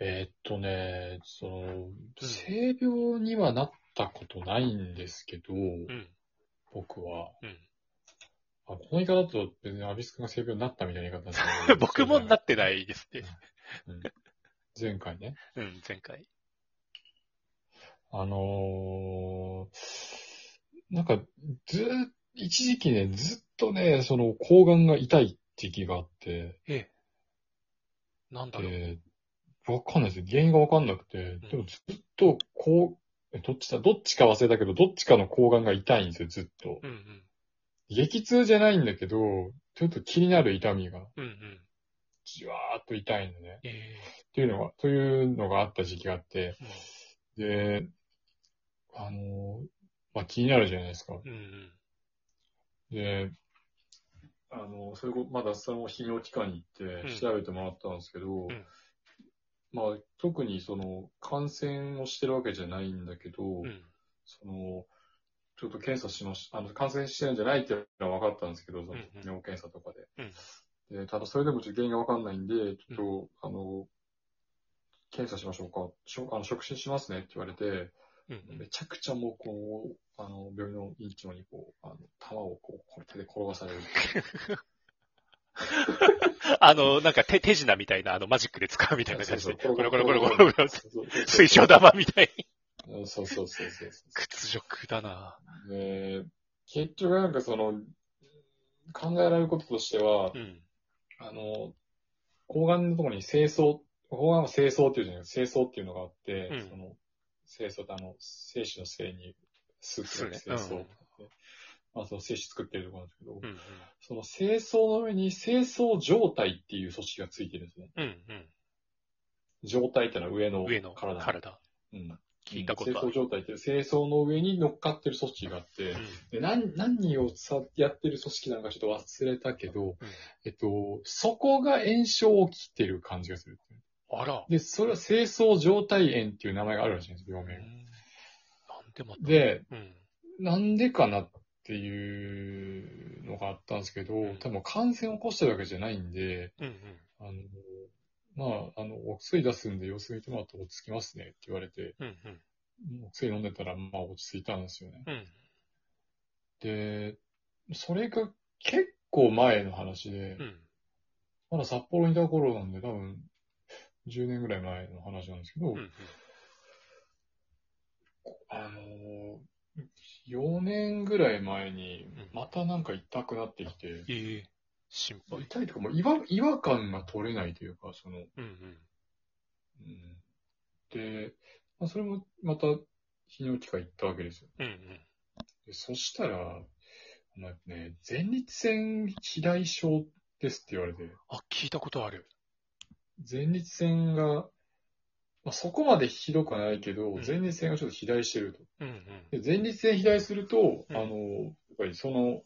えーっとね、その、うん性病にはなったことないんですけど、うん。僕は。うん。あこの言い方だと別にアビス君が性病になったみたいな言い方なんですけど 僕もなってないですね。うん前回ね。うん、前回。あのー、なんか、ずー一時期ね、ずっとね、その、抗がんが痛い時期があって、ええ。なんだろう。で、わかんないですよ。原因がわかんなくて、でもずっと、こう、えどっちだ、どっちか忘れたけど、どっちかの抗がんが痛いんですよ、ずっと。うんうん。激痛じゃないんだけど、ちょっと気になる痛みが、うんうん。じわーっと痛いのね。ええ。っていうのが、というのがあった時期があって、うんで、あのーまあ、気になるじゃないですか。うんうん。で、あの、それこまだその泌尿器科に行ってうん調べてもらったんですけど、んまあ、特にその、感染をしてるわけじゃないんだけど、うん。その、ちょっと検査しましあの、感染してるんじゃないっていうのは分かったんですけど、そのうんうん尿検査とかで。うんで、ただそれでもちょっと原因が分かんないんで、ちょっと、あの、検査しましょうか。しょあの、触診しますねって言われて、うんうん。めちゃくちゃもう、こう、あの、病院の院長にこう、あの、玉をこう、これ手で転がされる。あの、なんか手、手品みたいな、あの、マジックで使うみたいな感じで、そうそうゴロゴロゴロゴロゴロ、水晶玉みたいに。うんそうそうそうそうそ屈辱だなう。で、結局なんかその、考えられることとしてはう、ん。あの、抗がんのところに清掃、抗がんは清掃っていうじゃない清掃っていうのがあって、うんその、清掃ってあの、精子の精に、すってすね清掃、まあその精子作ってるところなんですけど、うんうん。その清掃の上に清掃状態っていう組織がついてるんですね。うんうん。状態ってのは上の上の体。体。うん。聞いたことある。清掃状態っていう清掃の上に乗っかってる組織があって、うんで何、何をさやってる組織なのかちょっと忘れたけど、えっと、そこが炎症起きてる感じがする。あら。で、それは清掃状態炎っていう名前があるらしいんですよ、病名なんでまた。で、うん。なんでかなっていうのがあったんですけど、多分感染を起こしてるわけじゃないんで、うんうん。あの、まあ、あの、お薬出すんで様子見てもらって落ち着きますねって言われて、うんうん。お薬飲んでたら、まあ落ち着いたんですよね。うん。で、それが結構前の話で、うん。まだ札幌にいた頃なんで多分10年ぐらい前の話なんですけど、うんうん。あのー、4年ぐらい前にうんまたなんか痛くなってきて、ええ心配。痛いとかもう違和違和感が取れないというか、その、うんうん。うん、で、まあ、それもまた泌尿器科行ったわけですよ。うんうん。でそしたら、まあね、前立腺肥大症ですって言われて、あ、聞いたことある。前立腺が、まあ、そこまでひどくはないけど、うん前立腺がちょっと肥大してると。うんうん。で前立腺肥大すると、うんあの、やっぱりその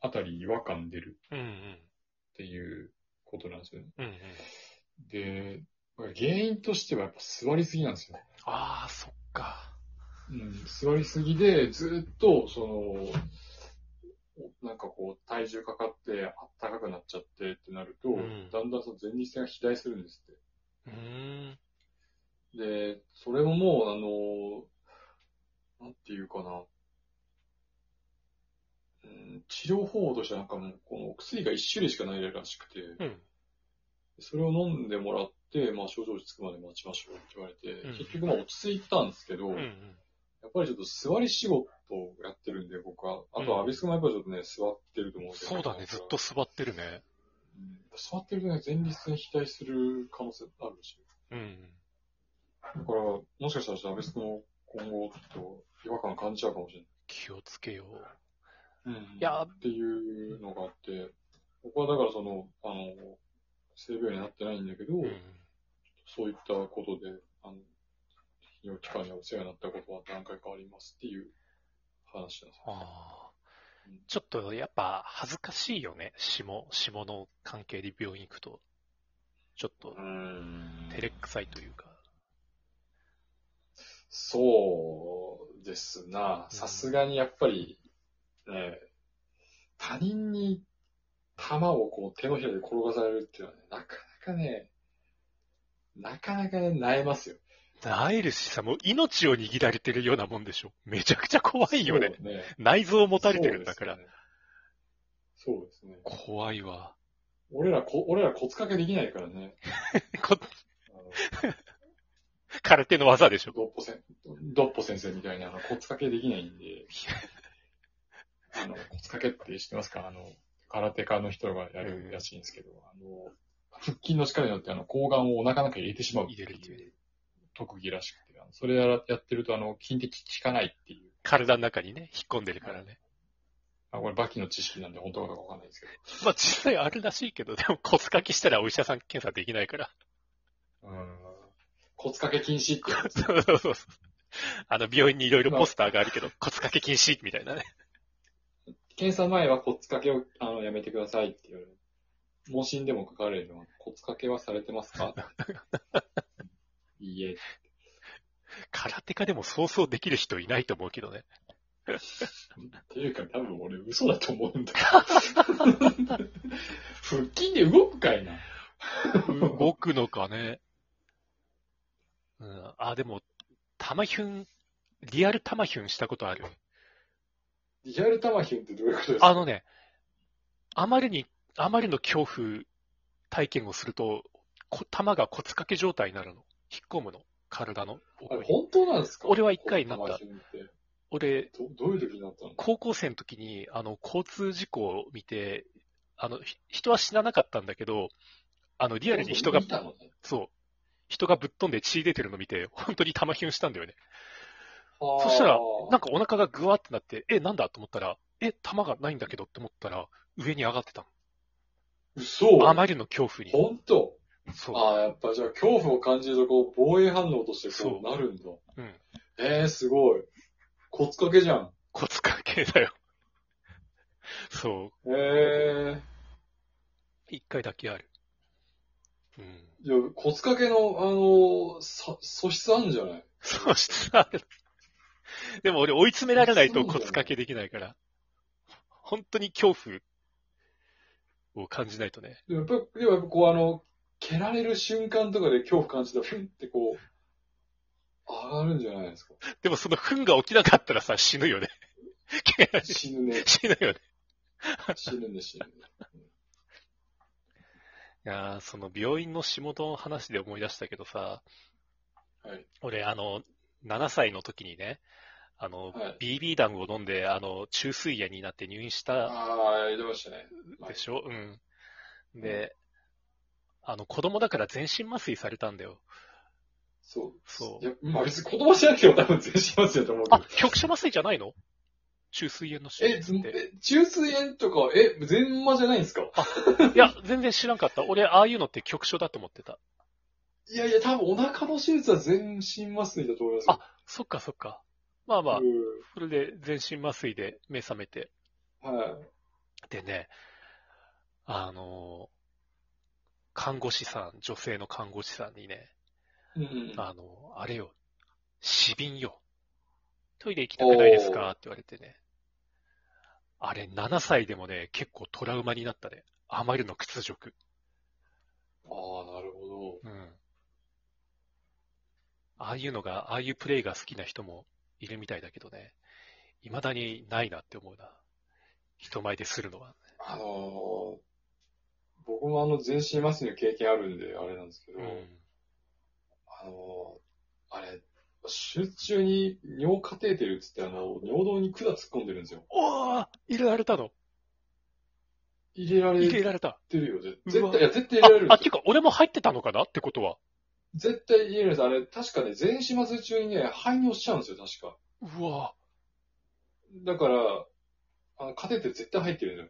あたり違和感出るうんうん。っていうことなんですよね。うんうん。で、原因としてはやっぱ座りすぎなんですよね。ああ、そっか。うん、座りすぎで、ずっと、その、なんかこう、体重かかって、あったかくなっちゃってってなると、んだんだんその前立腺が肥大するんですって。うーん。で、それももう、あの、なんていうかな、うん、治療方法としてはなんかもう、この薬が一種類しかないらしくて、うん。それを飲んでもらって、まあ症状落ち着くまで待ちましょうって言われて、うん結局まあ落ち着いたんですけど、うんうん。やっぱりちょっと座り仕事をやってるんで、僕は。あとは、アビス君もやっぱりちょっとね、座ってると思うんで。そうだね、ずっと。座ってるね。うん座ってるとね、前立腺肥大する可能性あるし。うん。だから、もしかしたらアビス君も今後、ちょっと違和感感じちゃうかもしれない。気をつけよう。うんいやっていうのがあって、僕はだからその、あの、性病になってないんだけど、うん。そういったことで、あの、泌尿器科にお世話になったことは何回かありますっていう話なんですよ。ああうん。ちょっとやっぱ恥ずかしいよね。下、下の関係で病院行くと。ちょっとん照れくさいというか。そうですな。うんさすがにやっぱり、ね、他人に球をこう手のひらで転がされるっていうのはね、なかなかね、なかなかね、萎えますよ。なえるしさ、もう命を握られてるようなもんでしょ。めちゃくちゃ怖いよね。ね。内臓を持たれてるんだから。そうですね。すね。怖いわ。俺らこ、俺らコツかけできないからね。空手の技でしょ。ドッポせん、ドッポ先生みたいな、あの、コツかけできないんで、あの、コツかけって知ってますか？あの、空手家の人がやるらしいんですけど、あの、腹筋の力によってあの、睾丸をお腹の中に入れてしまうっていう特技らしくて、それやらやってるとあの、筋的効かないっていう。体の中にね、引っ込んでるからね。あ、これバキの知識なんで本当かどうかわかんないですけど。まあ実際あるらしいけど、でも骨書きしたらお医者さん検査できないから。うん。コツかけ禁止ってやつ。そうそうそう。あの、病院にいろいろポスターがあるけど、骨掛け禁止みたいなね。検査前はコツかけをあのやめてくださいって言われる。問診でも書かれるのは、コツかけはされてますか？いいえ。空手家でもそうそうできる人いないと思うけどね。っていうか多分俺嘘だと思うんだ。腹筋で動くかいな。動くのかね。うん、あ、でも、玉ヒュン、リアル玉ヒュンしたことある？リアルタマヒュンってどういうことですか？あのね、あまりに、あまりの恐怖体験をすると、こ玉が骨掛け状態になるの。引っ込むの。体のあ。れ本当なんですか？俺は一回なった俺、どどういう時になったの？高校生の時に、あの、交通事故を見て、あの、ひ人は死ななかったんだけど、あの、リアルに人が。そう、人がぶっ飛んで血出てるの見て、本当に玉ヒュンしたんだよね。そそしたら、なんかお腹がぐわってなって、え、なんだと思ったら、え、玉がないんだけどって思ったら、上に上がってた嘘の。あまりの恐怖に。本当？そう。ああ、やっぱじゃあ恐怖を感じるとこう、防衛反応としてそうこうなるんだ。うん。えー、すごい。コツかけじゃん。骨掛けだよ。そう。えー。一回だけある。うん。いや、コツかけの、あの、さ、素質あるんじゃない？そうしてある。でも俺追い詰められないとそうだよ骨掛けできないから。本当に恐怖を感じないとね。でもやっぱ、でもやっぱこうあの、蹴られる瞬間とかで恐怖感じたら、ふんってこう、上がるんじゃないですか？でもその糞が起きなかったらさ、死ぬよね。死ぬね。死ぬよね。死ぬね、死ぬね。いやーその病院の仕事の話で思い出したけどさ、はい。俺あの、7歳の時にね、あの、はい BB 弾を飲んで、あの、中水炎になって入院したああ、言ってましたね。でしょ、うん。で、あの、子供だから全身麻酔されたんだよ。そう。そういや、まあ別に言葉じゃなくても多分全身ますよと思うけあど。、局所麻酔じゃないの？中水炎の手術って。え中水炎とか、え、全麻じゃないんですか？いや、全然知らんかった。俺、ああいうのって局所だと思ってた。いやいや、多分お腹の手術は全身麻酔だと思いますよ。そっかそっか。まあまあう、んそれで全身麻酔で目覚めて。はでね、あのー看護師さん、女性の看護師さんにね、うん。あのあれよ、死瓶よ。トイレ行きたくないですか？って言われてね。あれ、7歳でもね、結構トラウマになったね。あまりの屈辱。ああ、なるほど。うん。ああいうのが、ああいうプレイが好きな人もいるみたいだけどね。未だにないなって思うな。人前でするのは。あのー、僕もあの全身麻酔の経験あるんで、あれなんですけど、うん。あのー、あれ、手術中に尿カテーテルっつってあの、尿道に管突っ込んでるんですよ。おー入れられたの？入れられ入れられた。てるよ。絶対、いや、絶対入れられるんあ、あ、ですよ。ていうか、俺も入ってたのかなってことは？絶対入れられるんです。あれ、確かね、全身麻酔中にね、排尿しちゃうんですよ、確か。うわだから、あの、カテーテル絶対入ってるんだよ。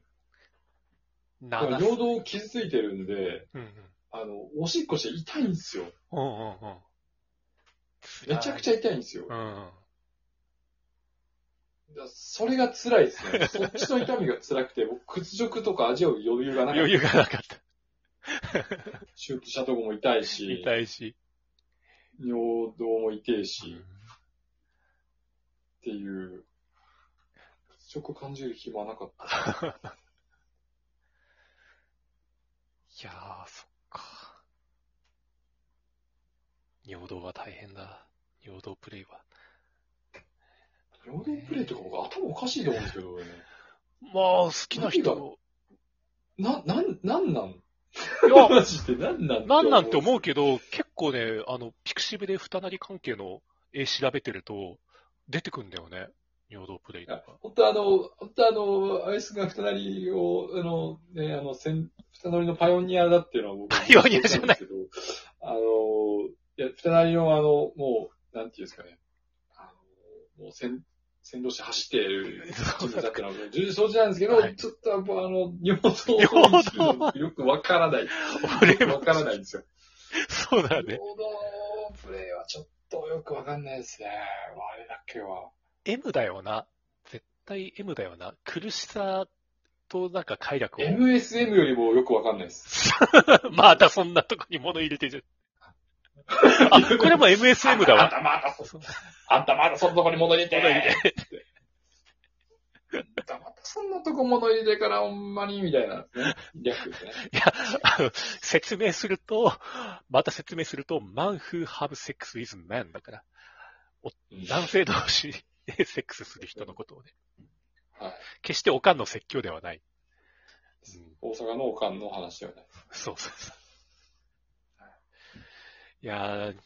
だから7尿道傷ついてるんで、うんうん。あの、おしっこして痛いんですよ。うんうんうん。めちゃくちゃ痛いんですよ。ゃ。うん。それが辛いですね。そっちの痛みが辛くて、僕、屈辱とか味わう余裕がなかった。余裕がなかった。手術したとこも痛いし、痛いし。尿道も痛いし、うんっていう、屈辱感じる暇はなかった。いやー、そっか。尿道は大変だ。尿道プレイは。ロードプレイとか僕頭おかしいと思うんですけど、俺ね。まあ、好きな人、な、なん、なんなん？いや、マジでなんなん？なんなんて思う。うけど、結構ね、あの、ピクシブで二なり関係の絵調べてると、出てくんだよね。尿道プレイとか。本当あの、本当あの、アイスが二なりを、あの、ね、あの、先二なりのパイオニアだっていうのは僕、パイオニアじゃないや、二なりのあの、もう、なんていうんですかね、あの、もう先、先導して走っている人物だっていうのは、重承知なんですけど、はいちょっとやっぱあの、尿道尿道のよくわからない。俺わからないんですよ。そうだね。尿道プレイはちょっとよくわかんないですね。あれだけは。M だよな。絶対 M だよな。苦しさとなんか快楽を。MSM よりもよくわかんないです。またそんなとこに物入れてる。あ、これも MSM だわ。あんたまたそ、あんたまたそんなとこに物入れて。物入れあんたまたそんなとこ物入れてからほんまに、みたいな、ね。略ですね。いや、あの、説明すると、また説明すると、man who have sex with man だから、男性同士でセックスする人のことをね。はい。決しておかんの説教ではない。うん大阪のおかんの話ではない。そうそうそう。いやー、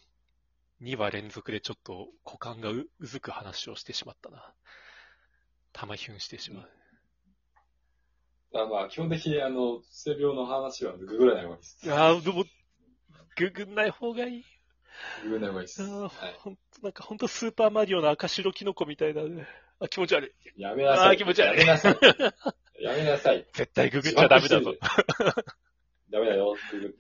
2話連続でちょっと股間がううずく話をしてしまったな。玉ヒュンしてしまう。まあまあ、基本的にあの、性病の話はググらない方がいいです。いやー、でも、ググんない方がいい。ググらない方がいいです。あーはい。ほんと、なんかほんとスーパーマリオの赤白キノコみたいだね。あ、気持ち悪い。やめなさい。あー気持ち悪いやめなさい。やめなさい。絶対ググっちゃダメだぞ。ダメだよ。ググ